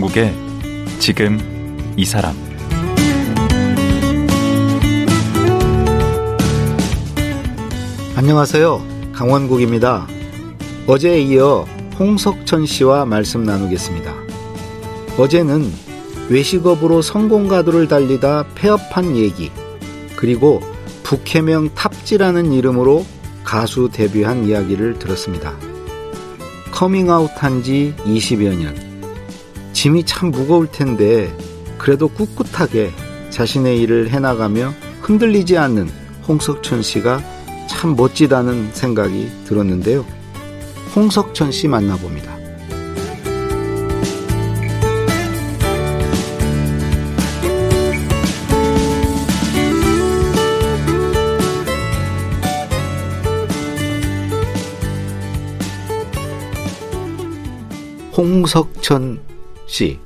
강원국의 지금 이 사람 안녕하세요. 강원국입니다. 어제에 이어 홍석천 씨와 말씀 나누겠습니다. 어제는 외식업으로 성공가도를 달리다 폐업한 얘기, 그리고 북해명 탑지라는 이름으로 가수 데뷔한 이야기를 들었습니다. 커밍아웃 한 지 20여 년. 짐이 참 무거울 텐데, 그래도 꿋꿋하게 자신의 일을 해나가며 흔들리지 않는 홍석천 씨가 참 멋지다는 생각이 들었는데요. 홍석천 씨 만나봅니다. 홍석천 씨.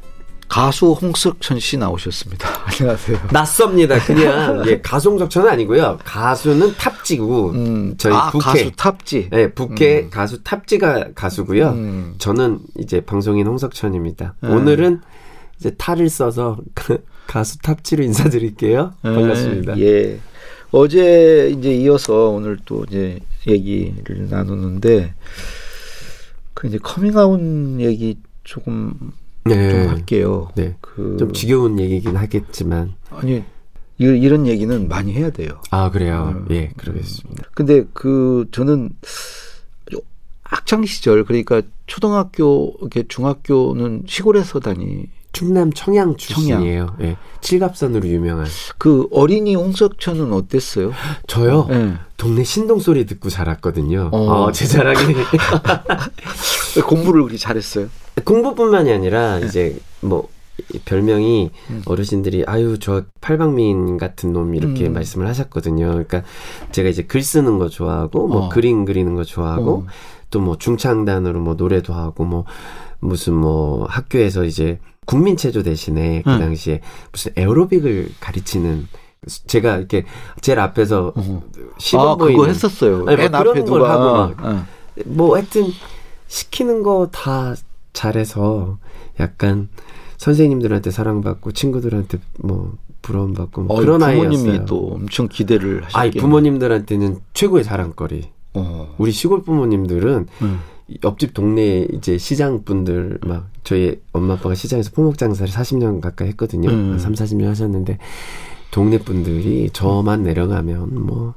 가수 홍석천 씨 나오셨습니다. 안녕하세요. 낯섭니다. 그냥 예, 가수 홍석천은 아니고요. 가수는 탑지고 음, 저희 아, 북해 가수 탑지. 네, 북해 음. 가수 탑지가 가수고요. 음. 저는 이제 방송인 홍석천입니다. 네. 오늘은 이제 탈을 써서 가수 탑지로 인사드릴게요. 반갑습니다. 예. 어제 이제 이어서 오늘 또 이제 얘기를 나누는데 그 이제 커밍아웃 얘기 조금 네. 좀 할게요. 네. 그 좀 지겨운 얘기긴 하겠지만 아니 이- 이런 얘기는 많이 해야 돼요. 아 그래요. 음. 예, 그러겠습니다. 근데 그 저는 학창 시절 그러니까 초등학교 이렇게 중학교는 시골에서 다니 충남 청양 출신이에요. 예, 칠갑산으로 유명한. 그 어린이 홍석천은 어땠어요? 저요. 예. 동네 신동 소리 듣고 자랐거든요. 어. 어, 제 자랑이 왜 공부를 그렇게 잘했어요? 공부뿐만이 아니라 이제 뭐이 별명이 음. 어르신들이 아유 저 팔방민 같은 놈 이렇게 음. 말씀을 하셨거든요. 그러니까 제가 이제 글 쓰는 거 좋아하고 뭐 어. 그림 그리는 거 좋아하고 어. 또뭐 중창단으로 뭐 노래도 하고 뭐 무슨 뭐 학교에서 이제 국민체조 대신에 그 음. 당시에 무슨 에어로빅을 가르치는 제가 이렇게 제일 앞에서 어. 시범 아, 보이는 그거 했었어요. 아니, 뭐맨 그런 앞에 걸 누가 하고 막 어. 뭐 하여튼 시키는 거 다 잘해서 약간 선생님들한테 사랑받고 친구들한테 뭐 부러움받고 뭐 어, 그런 부모님이 아이였어요. 또 엄청 기대를 하셨겠 아이 부모님들한테는 최고의 자랑거리. 어. 우리 시골 부모님들은 음. 옆집 동네 이제 시장 분들 막 저희 엄마 아빠가 시장에서 포목 장사를 40년 가까이 했거든요. 음. 한 3, 40년 하셨는데 동네 분들이 저만 내려가면 뭐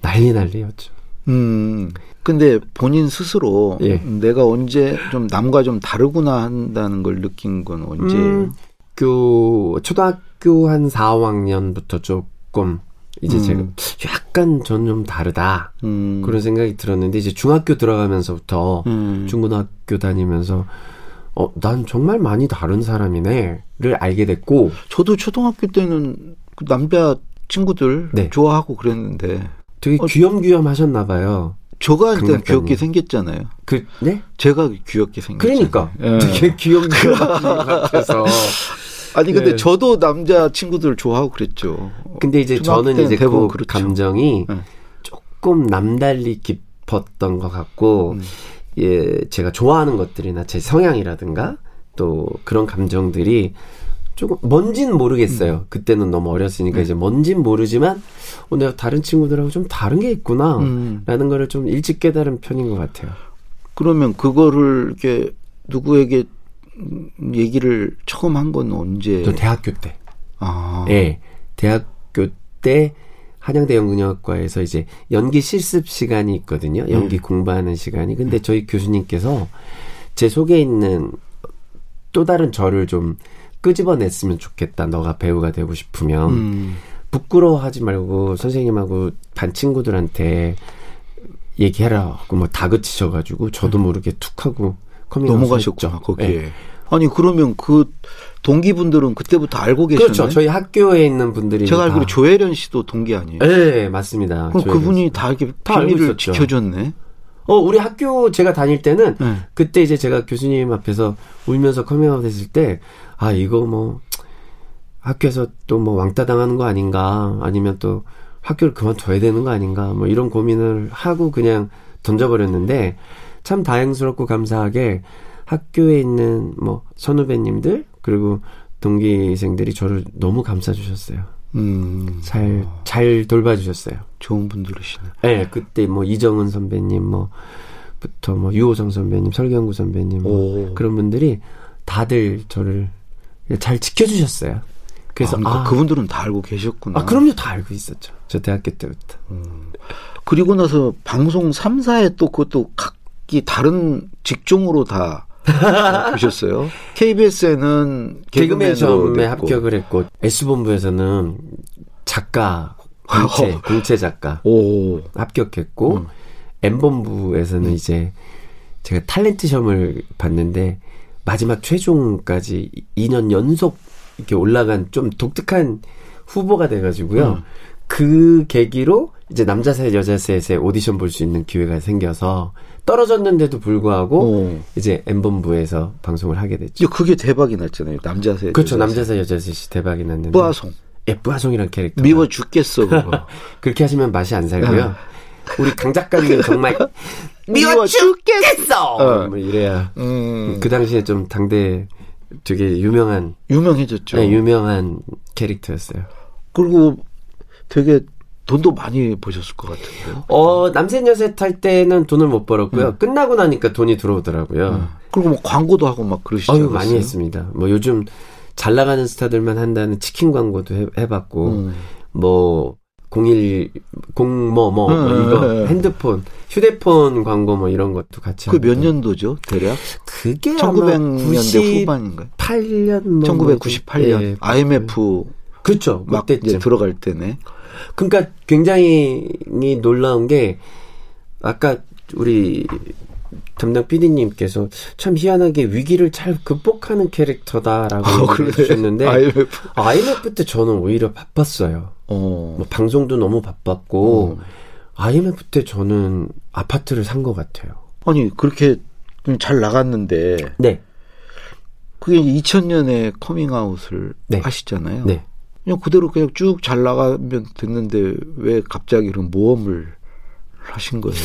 난리 난리였죠. 음. 근데 본인 스스로 예. 내가 언제 좀 남과 좀 다르구나 한다는 걸 느낀 건 언제? 음, 교 초등학교 한 4, 5학년부터 조금 이제 음. 제가 약간 전 좀 다르다 음. 그런 생각이 들었는데 이제 중학교 들어가면서부터 음. 중고등학교 다니면서 어 난 정말 많이 다른 사람이네를 알게 됐고 저도 초등학교 때는 그 남자 친구들 네. 좋아하고 그랬는데 되게 어, 귀염귀염 하셨나 봐요. 저가 일단. 귀엽게 생겼잖아요. 그 네? 제가 귀엽게 생겼잖아요. 그러니까 예. 되게 귀염귀염 같아서 아니 근데 예. 저도 남자 친구들 좋아하고 그랬죠. 근데 이제 저는 이제 대부분 그 그렇죠. 감정이 네. 조금 남달리 깊었던 것 같고, 음. 예, 제가 좋아하는 것들이나 제 성향이라든가 또 그런 감정들이 조금 뭔진 모르겠어요. 음. 그때는 너무 어렸으니까 네. 이제 뭔진 모르지만 어, 내가 다른 친구들하고 좀 다른 게 있구나. 음. 라는 거를 좀 일찍 깨달은 편인 것 같아요. 그러면 그거를 이렇게 누구에게 음, 얘기를 처음 한 건 언제? 저 대학교 때. 아. 예. 대학교 때 한양대 연극영화과에서 이제 연기 실습 시간이 있거든요. 연기 음. 공부하는 시간이. 근데 저희 교수님께서 제 속에 있는 또 다른 저를 좀 끄집어냈으면 좋겠다. 너가 배우가 되고 싶으면 음. 부끄러워하지 말고 선생님하고 반 친구들한테 얘기해라 하고 뭐 다그치셔가지고 저도 모르게 툭 하고 커밍아웃 넘어가셨구나 했죠. 거기에. 예. 아니 그러면 그 동기분들은 그때부터 알고 계셨나요? 그렇죠. 저희 학교에 있는 분들이 제가 다- 알기로 조혜련 씨도 동기 아니에요? 네, 맞습니다. 그럼 그분이 씨. 다 이렇게 다 비밀을. 지켜줬네. 어, 우리 학교 제가 다닐 때는 네. 그때 이제 제가 교수님 앞에서 울면서 커밍아웃 했을 때, 아, 이거 뭐 학교에서 또 뭐 왕따 당하는 거 아닌가, 아니면 또 학교를 그만둬야 되는 거 아닌가, 뭐 이런 고민을 하고 그냥 던져버렸는데, 참 다행스럽고 감사하게 학교에 있는 뭐 선후배님들 그리고 동기생들이 저를 너무 감싸주셨어요. 음, 잘 잘 돌봐주셨어요. 좋은 분들이시네. 네, 그때 뭐 이정은 선배님 뭐 부터 뭐 유호성 선배님, 설경구 선배님 뭐 오. 그런 분들이 다들 저를 잘 지켜주셨어요. 그래서 아, 그러니까 아, 그분들은 다 알고 계셨구나. 아, 그럼요 다 알고 있었죠. 저 대학교 때부터. 그리고 나서 방송 3사에 또 그것도 각기 다른 직종으로 다 보셨어요. KBS에는 개그맨 시험에. 합격을 했고 S본부에서는 작가 공채 공채 작가 오, 합격했고 음. M본부에서는 이제 제가 탤런트 시험을 봤는데 마지막 최종까지 2년 연속 이렇게 올라간 좀 독특한 후보가 돼가지고요. 음. 그 계기로 이제 남자 셋 여자 셋의 오디션 볼 수 있는 기회가 생겨서 떨어졌는데도 불구하고 오. 이제 M본부에서 방송을 하게 됐죠. 그게 대박이 났잖아요. 남자세. 그렇죠. 남자 셋 여자 셋이 대박이 났는데. 뿌아송. 예, 뿌아송이란 캐릭터. 미워 죽겠어. 그렇게 하시면 맛이 안 살고요. 우리 강 작가님 정말 미워 미워 죽겠어. 어. 뭐 이래야 음, 그 당시에 좀 당대 되게 유명한 유명해졌죠. 네, 유명한 캐릭터였어요. 그리고 되게 돈도 많이 버셨을 것 같은데. 어 남셋 여셋 할 때는 돈을 못 벌었고요. 음. 끝나고 나니까 돈이 들어오더라고요. 그리고 뭐 광고도 하고 막 그러시죠. 어유 많이 했습니다. 뭐 요즘 잘 나가는 스타들만 한다는 치킨 광고도 해, 해봤고 음. 뭐. 01, 0, 뭐, 뭐, 음, 이거, 음, 음. 핸드폰, 휴대폰 광고 뭐 이런 것도 같이. 그 몇. 년도죠, 대략? 그게 1900년대 후반인가요? 8년 뭐 1998년 예. IMF 그렇죠. 막 이제 그때쯤. 들어갈 때네. 그러니까 굉장히 놀라운 게 아까 우리 담당 PD님께서 참 희한하게 위기를 잘 극복하는 캐릭터다라고 어, 그래. 주셨는데 IMF. IMF 때 저는 오히려 바빴어요. 어. 뭐 방송도 너무 바빴고 어. IMF 때 저는 아파트를 산 것 같아요. 아니 그렇게 좀 잘 나갔는데 네, 그게 2000년에 커밍아웃을 네. 하시잖아요. 네. 그냥 그대로 그냥 쭉 잘 나가면 됐는데 왜 갑자기 이런 모험을 하신 거예요?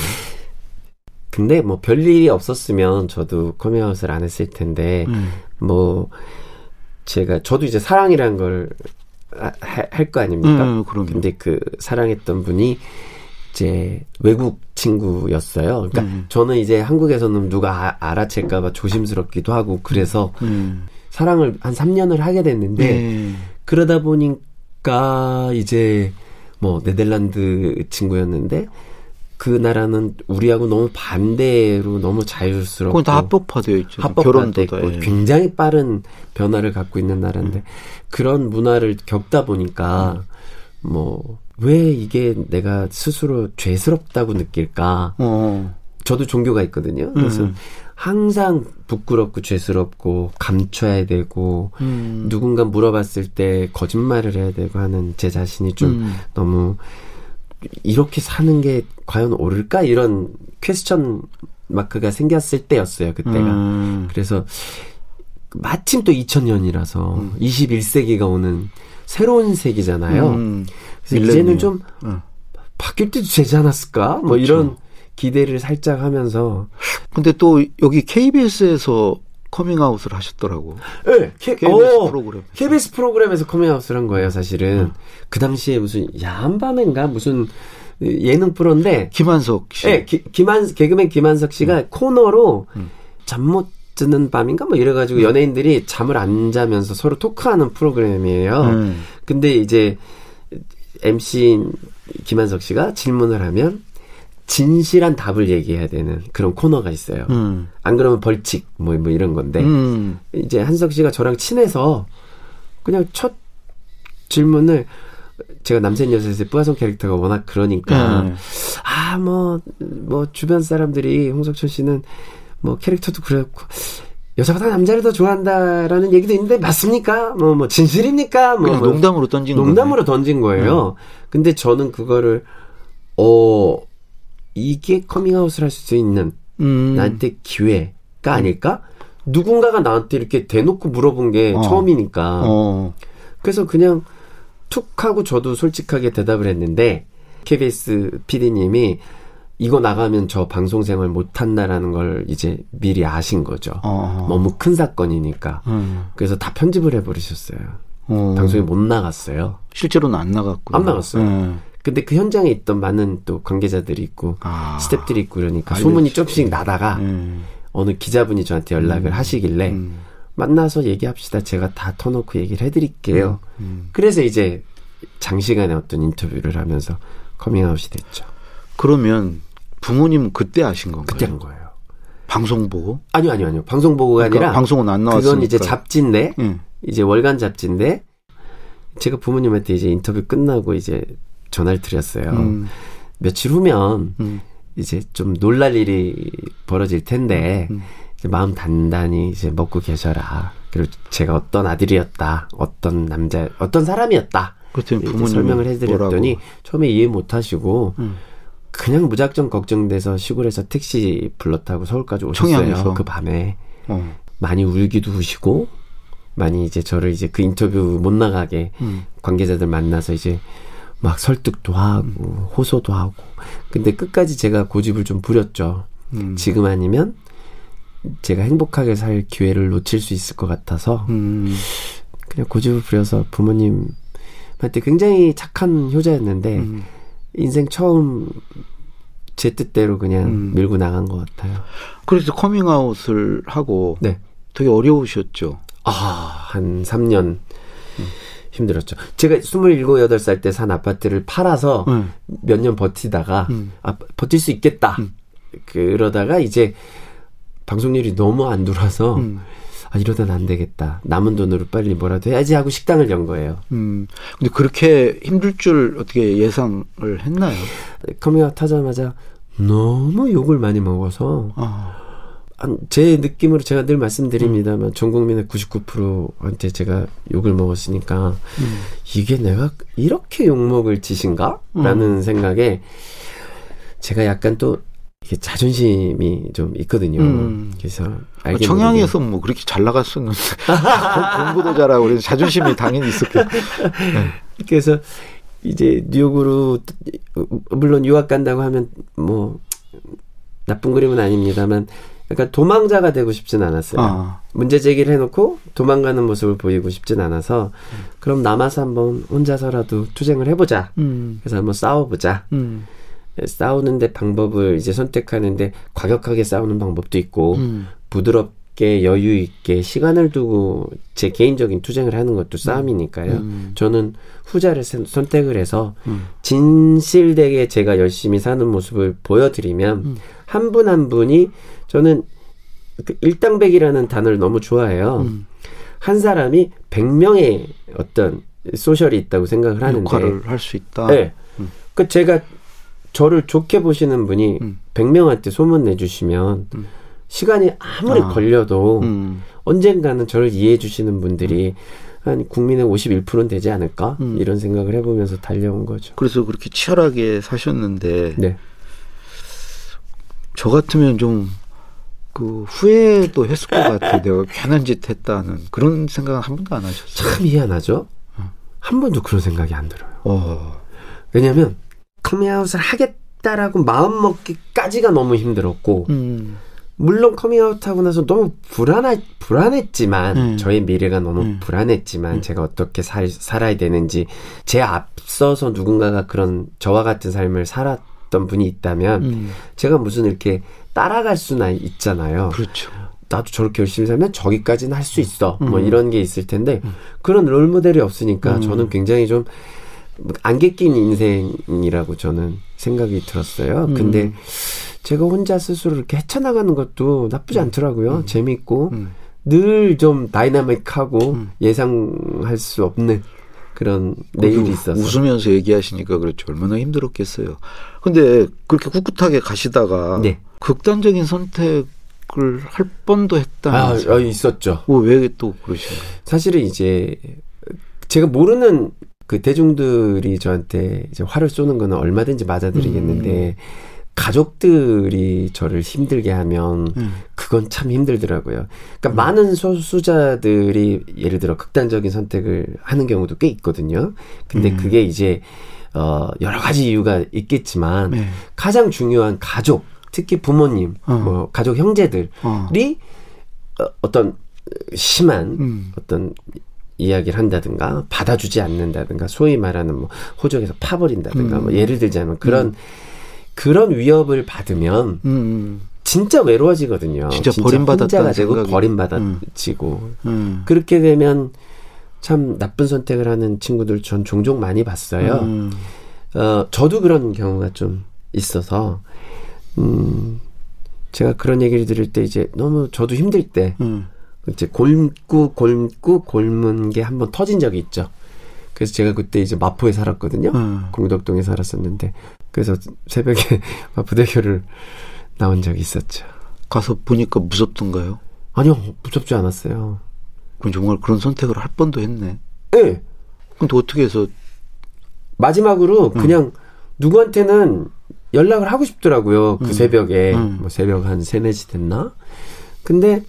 근데 뭐 별일이 없었으면 저도 커밍아웃을 안 했을 텐데 음. 뭐 제가 저도 이제 사랑이라는 걸할 거 아닙니까? 음, 그럼요. 근데 그 사랑했던 분이 이제 외국 친구였어요. 그러니까 음. 저는 이제 한국에서는 누가 아- 알아챌까봐 조심스럽기도 하고 그래서 음. 사랑을 한 3년을 하게 됐는데 네. 그러다 보니까 이제 뭐 네덜란드 친구였는데 그 나라는 우리하고 너무 반대로 너무 자유스럽고 그건 다 합법화되어 있죠. 결혼도 있고 다. 예. 굉장히 빠른 변화를 갖고 있는 나라인데 그런 문화를 겪다 보니까 뭐왜 이게 내가 스스로 죄스럽다고 느낄까? 어. 저도 종교가 있거든요. 그래서 음. 항상 부끄럽고 죄스럽고 감춰야 되고 음. 누군가 물어봤을 때 거짓말을 해야 되고 하는 제 자신이 좀 음. 너무 이렇게 사는 게 과연 옳을까 이런 question mark가 생겼을 때였어요 그때가 음. 그래서 마침 또 2000년이라서 21세기가 오는 새로운 세기잖아요 음. 그래서 밀레니엄. 이제는 좀 어. 바뀔 때도 되지 않았을까 뭐 그렇죠. 이런 기대를 살짝 하면서 근데 또 여기 KBS에서 커밍아웃을 하셨더라고. 네, K, KBS 어, 프로그램. KBS 프로그램에서 커밍아웃을 한 거예요, 사실은. 그 당시에 무슨 야한 밤인가 무슨 예능 프로인데 김한석 씨. 예, 기- 김한 개그맨 김한석 씨가 코너로 잠못 드는 밤인가 뭐 이래가지고 연예인들이 잠을 안 자면서 서로 토크하는 프로그램이에요. 음. 근데 이제 MC인 김한석 씨가 질문을 하면 진실한 답을 얘기해야 되는 그런 코너가 있어요. 음. 안 그러면 벌칙 뭐, 뭐 이런 건데 음. 이제 한석 씨가 저랑 친해서 그냥 첫 질문을 제가 남자 셋 여자 셋의 쁘아송 캐릭터가 워낙 그러니까 음. 아뭐뭐 주변 사람들이 홍석천 씨는 뭐 캐릭터도 그렇고 여자보다 남자를 더 좋아한다라는 얘기도 있는데 맞습니까? 뭐뭐 진실입니까? 뭐, 그냥 뭐 농담으로 던진 거네. 농담으로 던진 거예요. 근데 저는 그거를 어 이게 커밍아웃을 할 수 있는 음. 나한테 기회가 아닐까? 누군가가 나한테 이렇게 대놓고 물어본 게 어. 처음이니까. 어. 그래서 그냥 툭 하고 저도 솔직하게 대답을 했는데 KBS PD님이 이거 나가면 저 방송 생활 못 한다라는 걸 이제 미리 아신 거죠. 어. 너무 큰 사건이니까. 음. 그래서 다 편집을 해버리셨어요. 어. 방송에 못 나갔어요. 실제로는 안 나갔고. 안 나갔어요. 예. 근데 그 현장에 있던 많은 또 관계자들이 있고 아. 스탭들이 있고 그러니까 알려주지. 소문이 조금씩 나다가 예. 어느 기자분이 저한테 연락을 하시길래 음. 만나서 얘기합시다. 제가 다 터놓고 얘기를 해드릴게요. 음. 그래서 이제 장시간의 어떤 인터뷰를 하면서 커밍아웃이 됐죠. 그러면 부모님은 그때 아신 건가요? 그때 한 거예요. 방송 보고? 아니요, 아니요, 아니요. 방송 보고가 그러니까 아니라 방송은 안 나왔으니까. 그건 이제 잡지인데 예. 이제 월간 잡지인데 제가 부모님한테 이제 인터뷰 끝나고 이제 전화를 드렸어요. 음. 며칠 후면 음. 이제 좀 놀랄 일이 벌어질 텐데 음. 마음 단단히 이제 먹고 계셔라. 그리고 제가 어떤 아들이었다, 어떤 남자, 어떤 사람이었다. 부모님이 설명을 해드렸더니 뭐라고? 처음에 이해 못하시고 음. 그냥 무작정 걱정돼서 시골에서 택시 불렀다고 서울까지 오셨어요. 청양에서? 그 밤에 어. 많이 울기도 우시고 많이 이제 저를 이제 그 인터뷰 못 나가게 음. 관계자들 만나서 이제 막 설득도 하고 호소도 하고 근데 끝까지 제가 고집을 좀 부렸죠. 음. 지금 아니면 제가 행복하게 살 기회를 놓칠 수 있을 것 같아서 음. 그냥 고집을 부려서 부모님한테 굉장히 착한 효자였는데 음. 인생 처음 제 뜻대로 그냥 음. 밀고 나간 것 같아요. 그래서 커밍아웃을 하고 네. 되게 어려우셨죠. 아, 한 3년 힘들었죠. 제가 27, 8살 때 산 아파트를 팔아서 네. 몇년 버티다가 음. 아, 버틸 수 있겠다. 음. 그러다가 이제 방송일이 너무 안 들어와서 음. 아, 이러다는 안 되겠다. 남은 돈으로 빨리 뭐라도 해야지 하고 식당을 연 거예요. 음. 근데 그렇게 힘들 줄 어떻게 예상을 했나요? 커밍아웃 하자마자 너무 욕을 많이 먹어서 아. 한- 제 느낌으로 제가 늘 말씀드립니다만 전 국민의 99%한테 제가 욕을 먹었으니까 음. 이게 내가 이렇게 욕 먹을 짓인가? 라는 생각에 제가 약간 또 이게 자존심이 좀 있거든요. 음. 그래서 알게 청양에서 뭐 그렇게 잘 나갔었는데 공부도 잘하고 그래서 자존심이 당연히 있었겠고. 모르게 그래서 이제 뉴욕으로 물론 유학 간다고 하면 뭐 나쁜 그림은 아닙니다만 약간 도망자가 되고 싶진 않았어요. 아. 문제 제기를 해놓고 도망가는 모습을 보이고 싶진 않아서 그럼 남아서 한번 혼자서라도 투쟁을 해보자. 음. 그래서 한번 싸워보자. 음. 싸우는데 방법을 이제 선택하는데 과격하게 싸우는 방법도 있고 음. 부드럽게 여유 있게 시간을 두고 제 개인적인 투쟁을 하는 것도 싸움이니까요. 음. 저는 후자를 선- 선택을 해서 음. 진실되게 제가 열심히 사는 모습을 보여드리면 음. 한분한 분이 저는 그 일당백이라는 단어를 너무 좋아해요. 음. 한 사람이 100명의 어떤 소셜이 있다고 생각을 하는데 역할을 할 수 있다. 네. 음. 그 제가 저를 좋게 보시는 분이 음. 100명한테 소문 내 주시면 음. 시간이 아무리 아. 걸려도 음. 언젠가는 저를 이해해 주시는 분들이 한 국민의 51%는 되지 않을까 음. 이런 생각을 해 보면서 달려온 거죠. 그래서 그렇게 치열하게 사셨는데 네. 저 같으면 좀 그 후회도 했을 것 같아. 내가 괜한 짓 했다는 그런 생각은 한 번도 안 하셨어요. 참 미안하죠. 한 번도 그런 생각이 안 들어요. 어. 왜냐하면 커밍아웃을 하겠다라고 마음 먹기까지가 너무 힘들었고 음. 물론 커밍아웃하고 나서 너무 불안하, 불안했지만 음. 저의 미래가 너무 음. 불안했지만 제가 어떻게 살, 살아야 되는지 제 앞서서 누군가가 그런 저와 같은 삶을 살았 던 분이 있다면 음. 제가 무슨 이렇게 따라갈 수나 있잖아요. 그렇죠. 나도 저렇게 열심히 살면 저기까지는 할 수 있어. 뭐 음. 이런 게 있을 텐데 그런 롤 모델이 없으니까 음. 저는 굉장히 좀 안개 낀 인생이라고 저는 생각이 들었어요. 음. 근데 제가 혼자 스스로 이렇게 헤쳐나가는 것도 나쁘지 않더라고요. 재밌고 음. 늘좀 다이나믹하고 음. 예상할 수 없는 그런 내일이 그래도 있어서 웃으면서 얘기하시니까 그렇죠. 얼마나 힘들었겠어요. 근데 그렇게 꿋꿋하게 가시다가 네. 극단적인 선택을 할 뻔도 아, 했다면서요. 아, 있었죠. 뭐왜또 그러신 거예요? 사실은 이제 제가 모르는 그 대중들이 저한테 이제 화를 쏘는 거는 얼마든지 맞아드리겠는데 음. 가족들이 저를 힘들게 하면 음. 그 그건 참 힘들더라고요. 그러니까 많은 소수자들이 예를 들어 극단적인 선택을 하는 경우도 꽤 있거든요. 근데 음. 그게 이제 어 여러 가지 이유가 있겠지만 네. 가장 중요한 가족, 특히 부모님, 어. 뭐 가족 형제들이 어. 어, 어떤 심한 음. 어떤 이야기를 한다든가 받아주지 않는다든가 소위 말하는 뭐 호적에서 파버린다든가 음. 뭐 예를 들자면 그런 그런 위협을 받으면 음. 진짜 외로워지거든요. 진짜 버림받았다는 혼자가 되고 생각이- 버림받아지고 음. 그렇게 되면 참 나쁜 선택을 하는 친구들 전 종종 많이 봤어요. 음. 어, 저도 그런 경우가 좀 있어서, 음, 제가 그런 얘기를 들을 때 이제 너무 저도 힘들 때, 음. 이제 골고 골고 골문 게 한번 터진 적이 있죠. 그래서 제가 그때 이제 마포에 살았거든요. 음. 공덕동에 살았었는데, 그래서 새벽에 마포대교를 나온 적이 있었죠. 가서 보니까 무섭던가요? 아니요, 무섭지 않았어요. 그럼 정말 그런 선택을 할 뻔도 했네. 예, 근데 어떻게 해서 마지막으로 그냥 누구한테는 연락을 하고 싶더라고요. 그 음. 새벽에. 음. 뭐 새벽 한 3, 4시 됐나? 근데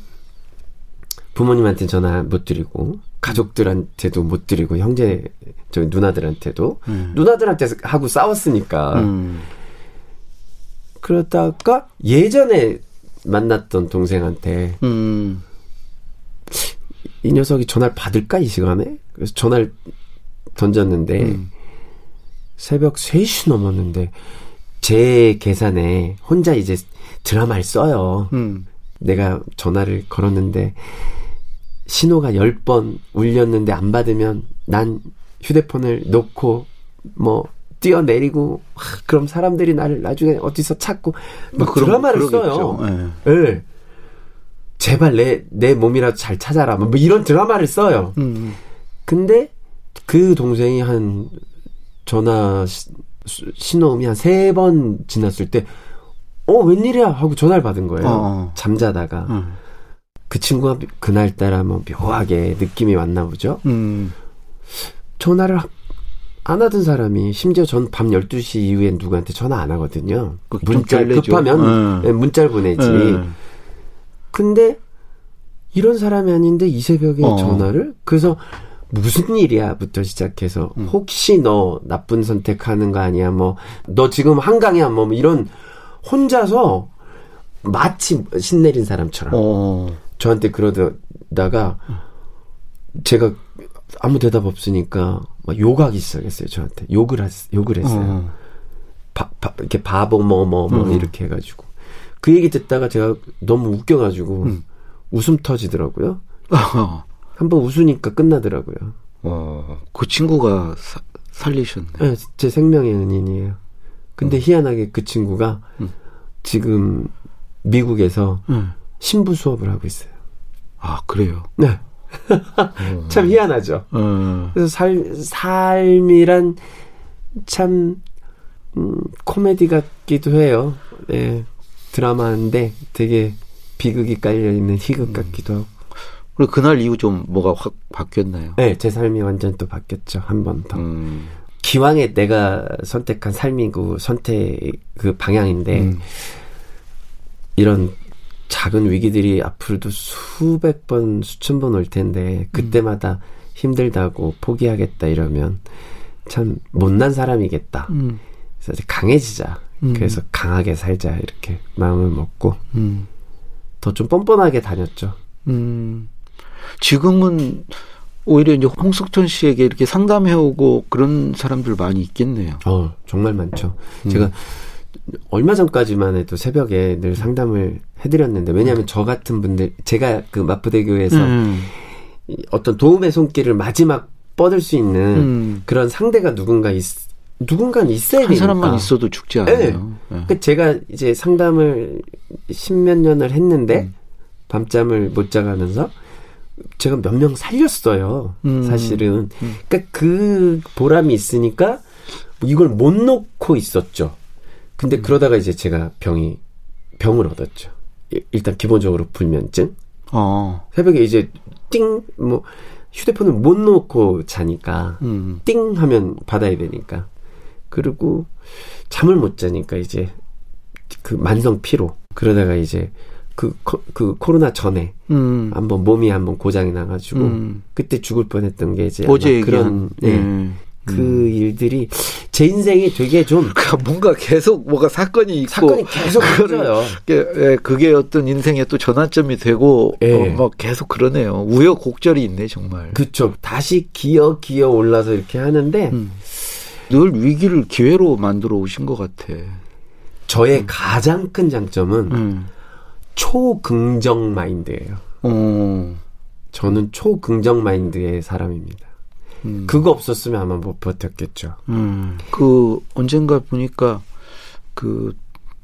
부모님한테 전화 못 드리고 가족들한테도 못 드리고 형제 저기 누나들한테도 음. 누나들한테 하고 싸웠으니까 음. 그러다가 예전에 만났던 동생한테 음. 이 녀석이 전화를 받을까 이 시간에 그래서 전화를 던졌는데 음. 새벽 3시 넘었는데 제 계산에 혼자 이제 드라마를 써요. 음. 내가 전화를 걸었는데 신호가 10번 울렸는데 안 받으면 난 휴대폰을 놓고 뭐 뛰어내리고 하, 그럼 사람들이 나를 나중에 어디서 찾고 막뭐 그런- 드라마를 그러겠죠. 써요. 예. 예. 제발 내, 내 몸이라도 잘 찾아라. 뭐 이런 드라마를 써요. 음. 근데 그 동생이 한 전화 시- 신호음이 한 세 번 지났을 때, 어, 웬일이야? 하고 전화를 받은 거예요. 어. 잠자다가. 음. 그 친구가 그날따라 뭐 묘하게 느낌이 왔나 보죠? 음. 전화를 하- 안 하던 사람이, 심지어 전 밤 12시 이후엔 누구한테 전화 안 하거든요. 그좀 문자 결례죠. 급하면 예. 예, 문자를 보내지. 예. 근데 이런 사람이 아닌데 이 새벽에 어. 전화를 그래서 무슨 일이야부터 시작해서 음. 혹시 너 나쁜 선택하는 거 아니야 뭐 너 지금 한강이야 뭐 이런 혼자서 마치 신 내린 사람처럼 어. 저한테 그러다가 제가 아무 대답 없으니까 막 욕하기 시작했어요 저한테 욕을 했, 욕을 했어요 어. 바, 바- 이렇게 바보 뭐뭐뭐 음. 이렇게 해가지고 그 얘기 듣다가 제가 너무 웃겨가지고 음. 웃음 터지더라고요. 어. 한번 웃으니까 끝나더라고요. 어. 그 친구가 사- 살리셨네. 네, 제 생명의 은인이에요. 근데 희한하게 그 친구가 음. 지금 미국에서 음. 신부 수업을 하고 있어요. 아, 그래요. 네. 참 희한하죠. 어. 그래서 살, 삶이란 참, 음, 코미디 같기도 해요. 네. 드라마인데 되게 비극이 깔려 있는 희극 같기도 하고. 그리고 그날 이후 좀 뭐가 확 바뀌었나요? 네, 제 삶이 완전 또 바뀌었죠. 한 번 더. 음. 기왕에 내가 선택한 삶이고 선택 그 방향인데 음. 이런 작은 위기들이 앞으로도 수백 번, 수천 번 올 텐데 그때마다 힘들다고 포기하겠다 이러면 참 못난 사람이겠다. 음. 그래서 강해지자. 음. 그래서 강하게 살자 이렇게 마음을 먹고 음. 더좀 뻔뻔하게 다녔죠. 음. 지금은 오히려 이제 홍석천 씨에게 이렇게 상담해오고 그런 사람들 많이 있겠네요. 어, 정말 많죠. 음. 제가 얼마 전까지만 해도 새벽에 늘 상담을 해드렸는데 왜냐하면 저 같은 분들 제가 그 마포대교에서 음. 이 어떤 도움의 손길을 마지막 뻗을 수 있는 음. 그런 상대가 누군가 있 누군가는 있어야 한 되니까. 사람만 있어도 죽지 않아요. 예. 그 제가 이제 상담을 십몇 년을 했는데 음. 밤잠을 못 자가면서 제가 몇 명 살렸어요. 음. 사실은. 음. 그러니까 그 보람이 있으니까 이걸 못 놓고 있었죠. 근데 음. 그러다가 이제 제가 병이 병을 얻었죠. 일- 일단 기본적으로 불면증. 어. 새벽에 이제 띵 뭐 휴대폰을 못 놓고 자니까 음. 띵 하면 받아야 되니까. 그리고 잠을 못 자니까 이제 그 만성 피로. 그러다가 이제 그, 코, 그 코로나 전에 음. 한번 몸이 한번 고장이 나가지고 음. 그때 죽을 뻔했던 게 이제 그런 네, 음. 그 일들이 제 인생이 되게 좀 그러니까 뭔가 계속 뭐가 사건이 있고 사건이 계속 터져요. 그게, 예, 그게 어떤 인생의 또 전환점이 되고 예. 어, 막 계속 그러네요. 우여곡절이 있네 정말. 그쵸. 다시 기어 기어 올라서 이렇게 하는데 음. 늘 위기를 기회로 만들어 오신 것 같아. 저의 가장 큰 장점은 음. 초긍정 마인드예요. 어. 저는 초긍정 마인드의 사람입니다. 음. 그거 없었으면 아마 못 버텼겠죠. 음. 그 언젠가 보니까 그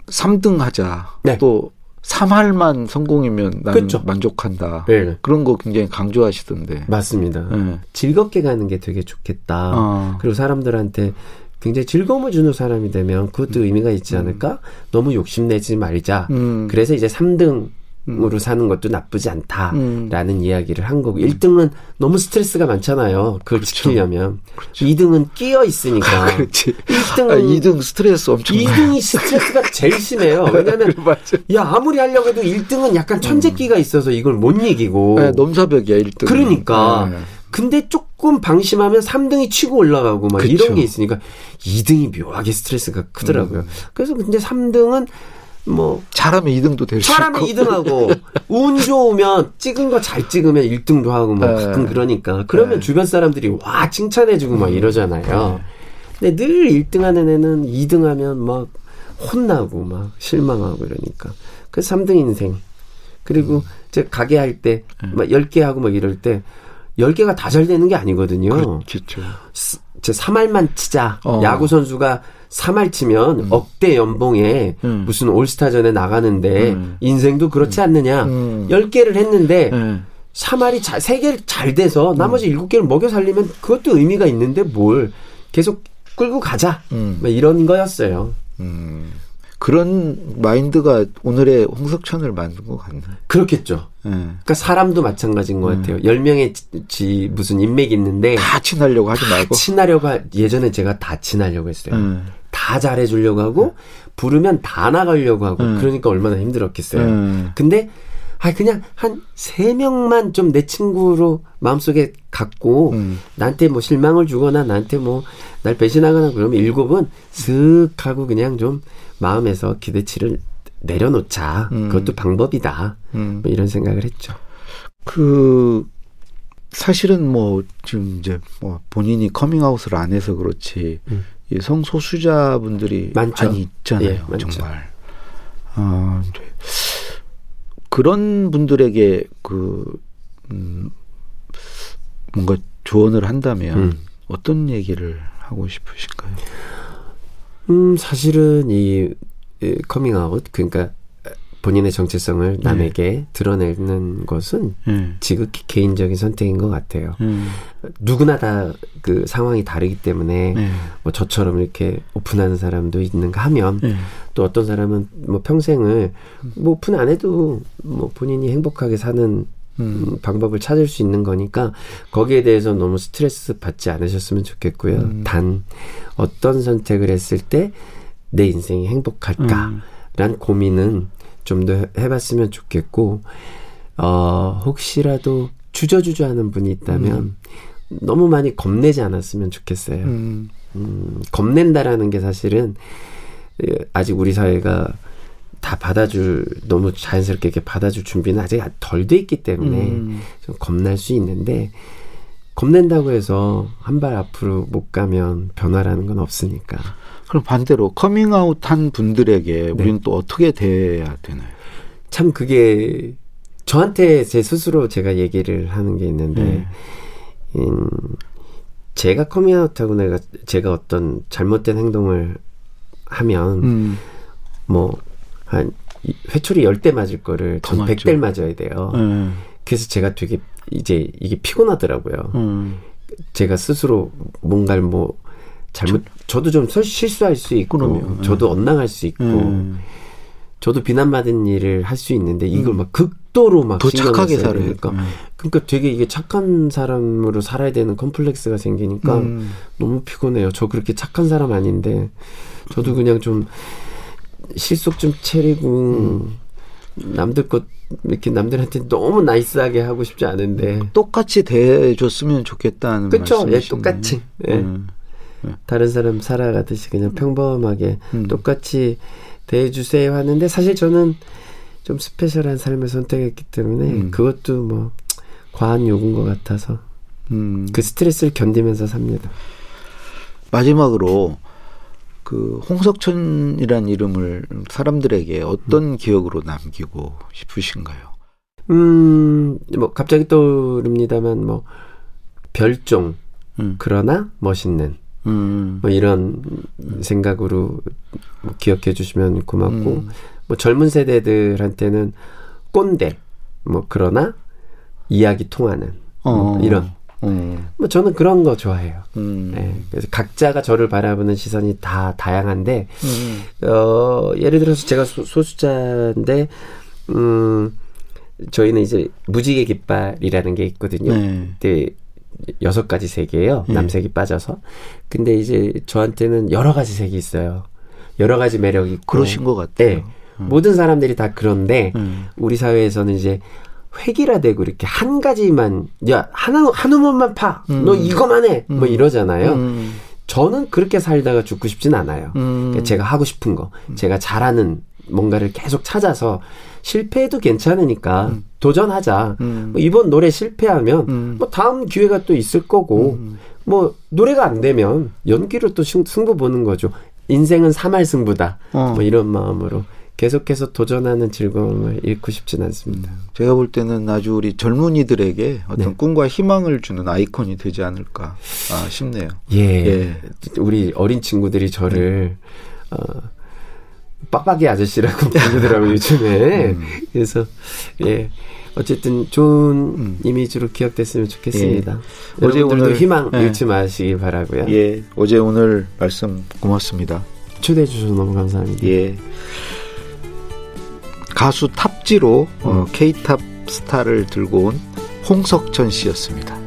3등 하자. 네. 또 3할만 성공이면 나는 그쵸. 만족한다. 네. 그런 거 굉장히 강조하시던데. 맞습니다. 네. 즐겁게 가는 게 되게 좋겠다. 어. 그리고 사람들한테 굉장히 즐거움을 주는 사람이 되면 그것도 의미가 있지 않을까? 너무 욕심내지 말자. 음. 그래서 이제 3등 으로 사는 것도 나쁘지 않다라는 음. 이야기를 한 거고 1등은 너무 스트레스가 많잖아요. 그걸 그렇죠. 지키려면 2등은 끼어 있으니까 그렇지. 1등은 아, 2등 스트레스 엄청 2등이 스트레스가 제일 심해요. 왜냐면 맞아. 야 아무리 하려고 해도 1등은 약간 천재기가 있어서 이걸 못 이기고 네, 넘사벽이야 1등. 그러니까 근데 조금 방심하면 3등이 치고 올라가고 막 그쵸. 이런 게 있으니까 2등이 묘하게 스트레스가 크더라고요. 음. 그래서 근데 3등은 뭐 잘하면 2등도 될수 있고. 사람이 2등하고 운 좋으면 찍은 거 잘 찍으면 1등도 하고 뭐 네. 가끔 그러니까 그러면 네. 주변 사람들이 와 칭찬해주고 막 이러잖아요. 근데 늘 1등하는 애는 2등하면 막 혼나고 막 실망하고 이러니까 그래서 3등 인생 그리고 제가 가게 할 때 막 10개 하고 막 이럴 때 10개가 다 잘 되는 게 아니거든요. 그렇죠. 스- 제 3할만 치자. 어. 야구 선수가 3할 치면 억대 연봉에 음. 무슨 올스타전에 나가는데 음. 인생도 그렇지 않느냐. 음. 10개를 했는데 네. 3할이 잘, 3개를 잘 돼서 나머지 7개를 먹여 살리면 그것도 의미가 있는데 뭘 계속 끌고 가자. 음. 뭐 이런 거였어요. 음. 그런 마인드가 오늘의 홍석천을 만든 것 같네. 그렇겠죠. 네. 그러니까 사람도 마찬가지인 것 음. 같아요. 10명의 지, 지- 무슨 인맥이 있는데 다 친하려고 하지 말고. 친하려고 하- 예전에 제가 다 친하려고 했어요. 음. 다 잘해주려고 하고 부르면 다 나가려고 하고 음. 그러니까 얼마나 힘들었겠어요. 음. 근데 아 그냥 한 세 명만 좀 내 친구로 마음속에 갖고 음. 나한테 뭐 실망을 주거나 나한테 뭐 날 배신하거나 그러면 일곱은 슥 하고 그냥 좀 마음에서 기대치를 내려놓자. 음. 그것도 방법이다. 음. 뭐 이런 생각을 했죠. 그 사실은 뭐 지금 이제 뭐 본인이 커밍아웃을 안 해서 그렇지 음. 이 성소수자분들이 많죠. 많이 있잖아요. 예. 정말. 아, 네. 그런 분들에게 그 음, 뭔가 조언을 한다면 음. 어떤 얘기를 하고 싶으실까요? 음, 사실은 이, 이 커밍아웃 그러니까 본인의 정체성을 남에게 드러내는 것은 예. 지극히 개인적인 선택인 것 같아요. 음. 누구나 다 그 상황이 다르기 때문에 네. 뭐 저처럼 이렇게 오픈하는 사람도 있는가 하면 네. 또 어떤 사람은 뭐 평생을 뭐 오픈 안 해도 뭐 본인이 행복하게 사는 음. 음, 방법을 찾을 수 있는 거니까 거기에 대해서 너무 스트레스 받지 않으셨으면 좋겠고요. 음. 단 어떤 선택을 했을 때 내 인생이 행복할까란 음. 고민은 좀 더 해봤으면 좋겠고 어 혹시라도 주저주저 하는 분이 있다면 너무 많이 겁내지 않았으면 좋겠어요. 음. 음, 겁낸다라는 게 사실은 예, 아직 우리 사회가 다 받아줄 너무 자연스럽게 이렇게 받아줄 준비는 아직 덜 돼 있기 때문에 음. 좀 겁날 수 있는데 겁낸다고 해서 한 발 앞으로 못 가면 변화라는 건 없으니까 그럼 반대로 커밍아웃한 분들에게 네. 우리는 또 어떻게 대해야 되나요? 참 그게 저한테 제 스스로 제가 얘기를 하는 게 있는데 네. 음, 제가 커밍아웃하고 내가 제가 어떤 잘못된 행동을 하면 음. 뭐, 한, 이- 회초리 10대 맞을 거를 더전 맞죠. 100대를 맞아야 돼요. 네. 그래서 제가 되게, 이제 이게 피곤하더라고요. 음. 제가 스스로 뭔가를 뭐, 잘못, 저, 도좀 설- 실수할 수 있고, 그럼요. 저도 엇나갈 수 있고, 음. 저도 비난받은 일을 할 수 있는데, 이걸 막 극도로 막더 신경을 착하게 써야 살아야 되니까. 음. 그러니까 되게 이게 착한 사람으로 살아야 되는 컴플렉스가 생기니까, 음. 너무 피곤해요. 저 그렇게 착한 사람 아닌데 저도 그냥 좀 실속 좀 차리고 남들 것 이렇게 남들한테 너무 나이스하게 하고 싶지 않은데 똑같이 대해줬으면 좋겠다는 그쵸 예 말씀이시네. 똑같이 예. 음. 다른 사람 살아가듯이 그냥 평범하게 음. 똑같이 대해주세요 하는데 사실 저는 좀 스페셜한 삶을 선택했기 때문에 음. 그것도 뭐 과한 요구인 것 같아서 음. 그 스트레스를 견디면서 삽니다. 마지막으로 그 홍석천이란 이름을 사람들에게 어떤 기억으로 남기고 싶으신가요? 음, 뭐 갑자기 떠오릅니다만 뭐 별종 음. 그러나 멋있는 음. 뭐 이런 생각으로 뭐 기억해 주시면 고맙고 음. 뭐 젊은 세대들한테는 꼰대 뭐 그러나 이야기 통하는 뭐 어. 이런 어. 뭐 저는 그런 거 좋아해요. 음. 네, 그래서 각자가 저를 바라보는 시선이 다 다양한데 음. 어 예를 들어서 제가 소, 소수자인데 음 저희는 이제 무지개 깃발이라는 게 있거든요. 네. 여섯 가지 색이에요. 네. 남색이 빠져서. 근데 이제 저한테는 여러 가지 색이 있어요. 여러 가지 매력이 있고. 그러신 것 같아요. 네. 모든 사람들이 다 그런데 음. 우리 사회에서는 이제 획일화되고 이렇게 한 가지만 야 하나 한 우먼만 파. 음. 너 이거만 해. 뭐 음. 이러잖아요. 음. 저는 그렇게 살다가 죽고 싶진 않아요. 음. 그러니까 제가 하고 싶은 거, 제가 잘하는 뭔가를 계속 찾아서 실패해도 괜찮으니까 도전하자. 음. 뭐 이번 노래 실패하면 음. 뭐 다음 기회가 또 있을 거고 뭐 노래가 안 되면 연기로 또 승, 승부 보는 거죠. 인생은 삼할 승부다. 어. 뭐 이런 마음으로 계속해서 도전하는 즐거움을 잃고 싶진 않습니다. 제가 볼 때는 아주 우리 젊은이들에게 어떤 네. 꿈과 희망을 주는 아이콘이 되지 않을까 아, 싶네요. 예. 예. 우리 어린 친구들이 저를 어 빡빡이 아저씨라고 부르더라고요, 요즘에. 그래서 예. 어쨌든 좋은 음. 이미지로 기억됐으면 좋겠습니다. 예. 어제 오늘- 희망 예. 잃지 마시기 바라고요. 예, 어제 오늘 말씀 고맙습니다. 초대해 주셔서 너무 감사합니다. 예. 가수 탑지로 어, K-탑 스타를 들고 온 홍석천 씨였습니다.